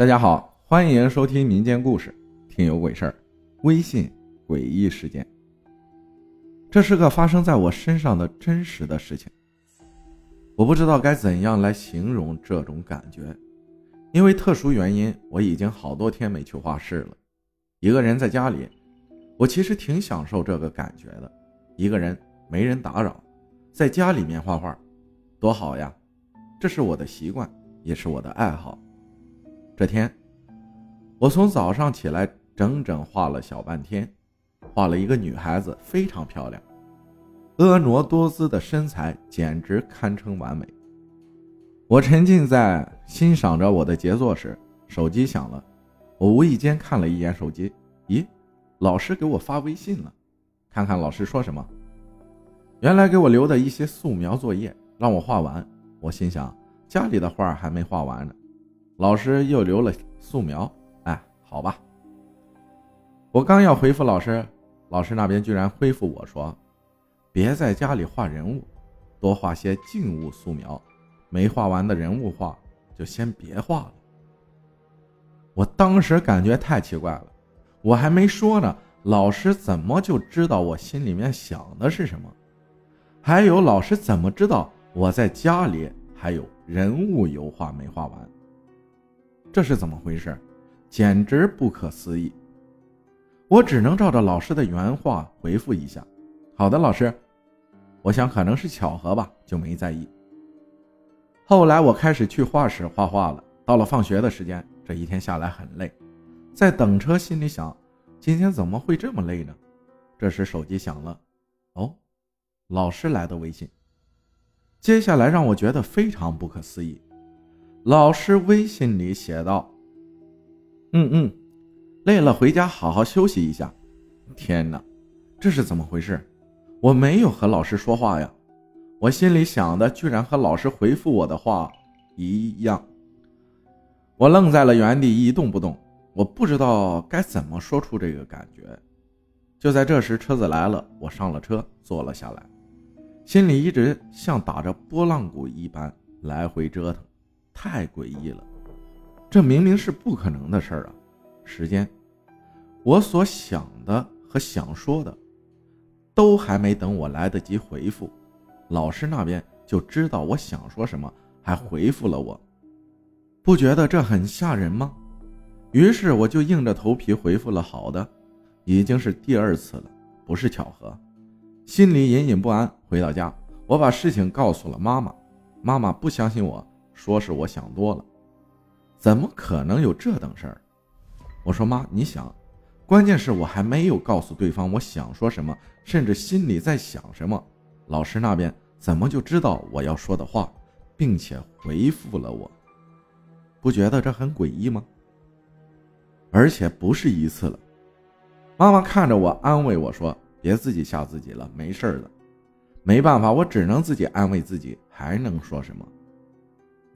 大家好，欢迎收听民间故事《听有鬼事儿》，微信诡异事件。这是个发生在我身上的真实的事情。我不知道该怎样来形容这种感觉，因为特殊原因，我已经好多天没去画室了。一个人在家里，我其实挺享受这个感觉的。一个人没人打扰，在家里面画画，多好呀！这是我的习惯，也是我的爱好。这天，我从早上起来，整整画了小半天，画了一个女孩子，非常漂亮，婀娜多姿的身材简直堪称完美。我沉浸在欣赏着我的杰作时，手机响了。我无意间看了一眼手机，咦，老师给我发微信了，看看老师说什么。原来给我留的一些素描作业，让我画完。我心想，家里的画还没画完呢。老师又留了素描，哎，好吧。我刚要回复老师，老师那边居然回复我说：“别在家里画人物，多画些静物素描，没画完的人物画就先别画了。”我当时感觉太奇怪了，我还没说呢，老师怎么就知道我心里面想的是什么？还有，老师怎么知道我在家里还有人物油画没画完？这是怎么回事？简直不可思议！我只能照着老师的原话回复一下：“好的，老师。”我想可能是巧合吧，就没在意。后来我开始去画室画画了。到了放学的时间，这一天下来很累，在等车，心里想：今天怎么会这么累呢？这时手机响了，哦，老师来的微信。接下来让我觉得非常不可思议。老师微信里写道：“嗯嗯，累了回家好好休息一下。”天哪，这是怎么回事？我没有和老师说话呀！我心里想的居然和老师回复我的话一样。我愣在了原地一动不动，我不知道该怎么说出这个感觉。就在这时，车子来了，我上了车，坐了下来，心里一直像打着波浪鼓一般来回折腾。太诡异了，这明明是不可能的事儿啊！时间，我所想的和想说的，都还没等我来得及回复，老师那边就知道我想说什么，还回复了我。不觉得这很吓人吗？于是我就硬着头皮回复了“好的”，已经是第二次了，不是巧合。心里隐隐不安。回到家，我把事情告诉了妈妈，妈妈不相信我。说是我想多了，怎么可能有这等事儿？我说妈，你想，关键是我还没有告诉对方我想说什么，甚至心里在想什么，老师那边怎么就知道我要说的话，并且回复了我？不觉得这很诡异吗？而且不是一次了。妈妈看着我，安慰我说：“别自己吓自己了，没事的。”没办法，我只能自己安慰自己，还能说什么？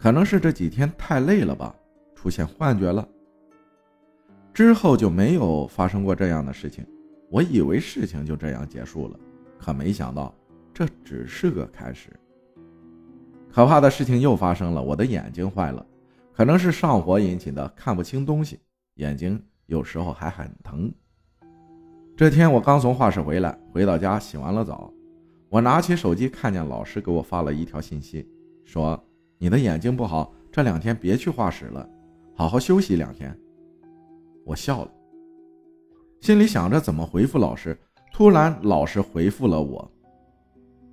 可能是这几天太累了吧，出现幻觉了。之后就没有发生过这样的事情，我以为事情就这样结束了，可没想到这只是个开始。可怕的事情又发生了，我的眼睛坏了，可能是上火引起的，看不清东西，眼睛有时候还很疼。这天我刚从画室回来，回到家洗完了澡，我拿起手机，看见老师给我发了一条信息，说。你的眼睛不好，这两天别去画室了，好好休息两天。我笑了，心里想着怎么回复老师。突然，老师回复了我：“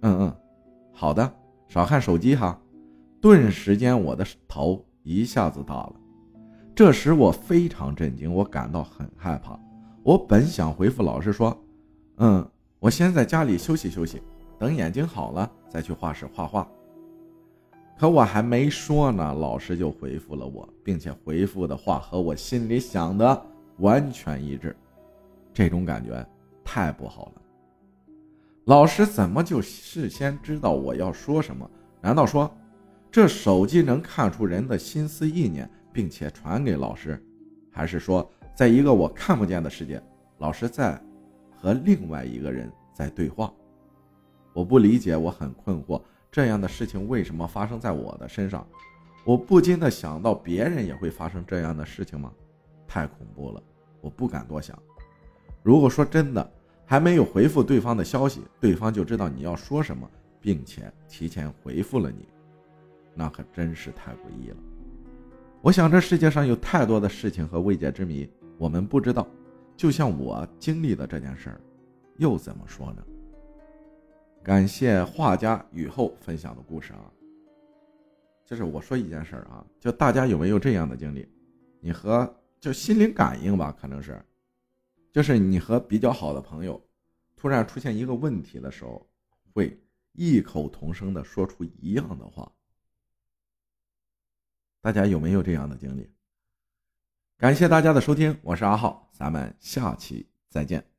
嗯嗯，好的，少看手机哈。”顿时间，我的头一下子大了。这时我非常震惊，我感到很害怕。我本想回复老师说：“嗯，我先在家里休息休息，等眼睛好了再去画室画画。”可我还没说呢，老师就回复了我，并且回复的话和我心里想的完全一致，这种感觉太不好了。老师怎么就事先知道我要说什么？难道说这手机能看出人的心思意念，并且传给老师？还是说，在一个我看不见的世界，老师在和另外一个人在对话？我不理解，我很困惑。这样的事情为什么发生在我的身上？我不禁的想到，别人也会发生这样的事情吗？太恐怖了，我不敢多想。如果说真的，还没有回复对方的消息，对方就知道你要说什么，并且提前回复了你，那可真是太诡异了。我想，这世界上有太多的事情和未解之谜，我们不知道。就像我经历的这件事儿，又怎么说呢？感谢画家雨后分享的故事啊。就是我说一件事儿啊，就大家有没有这样的经历？你和就心灵感应吧，可能是，就是你和比较好的朋友，突然出现一个问题的时候，会异口同声的说出一样的话。大家有没有这样的经历？感谢大家的收听，我是阿浩，咱们下期再见。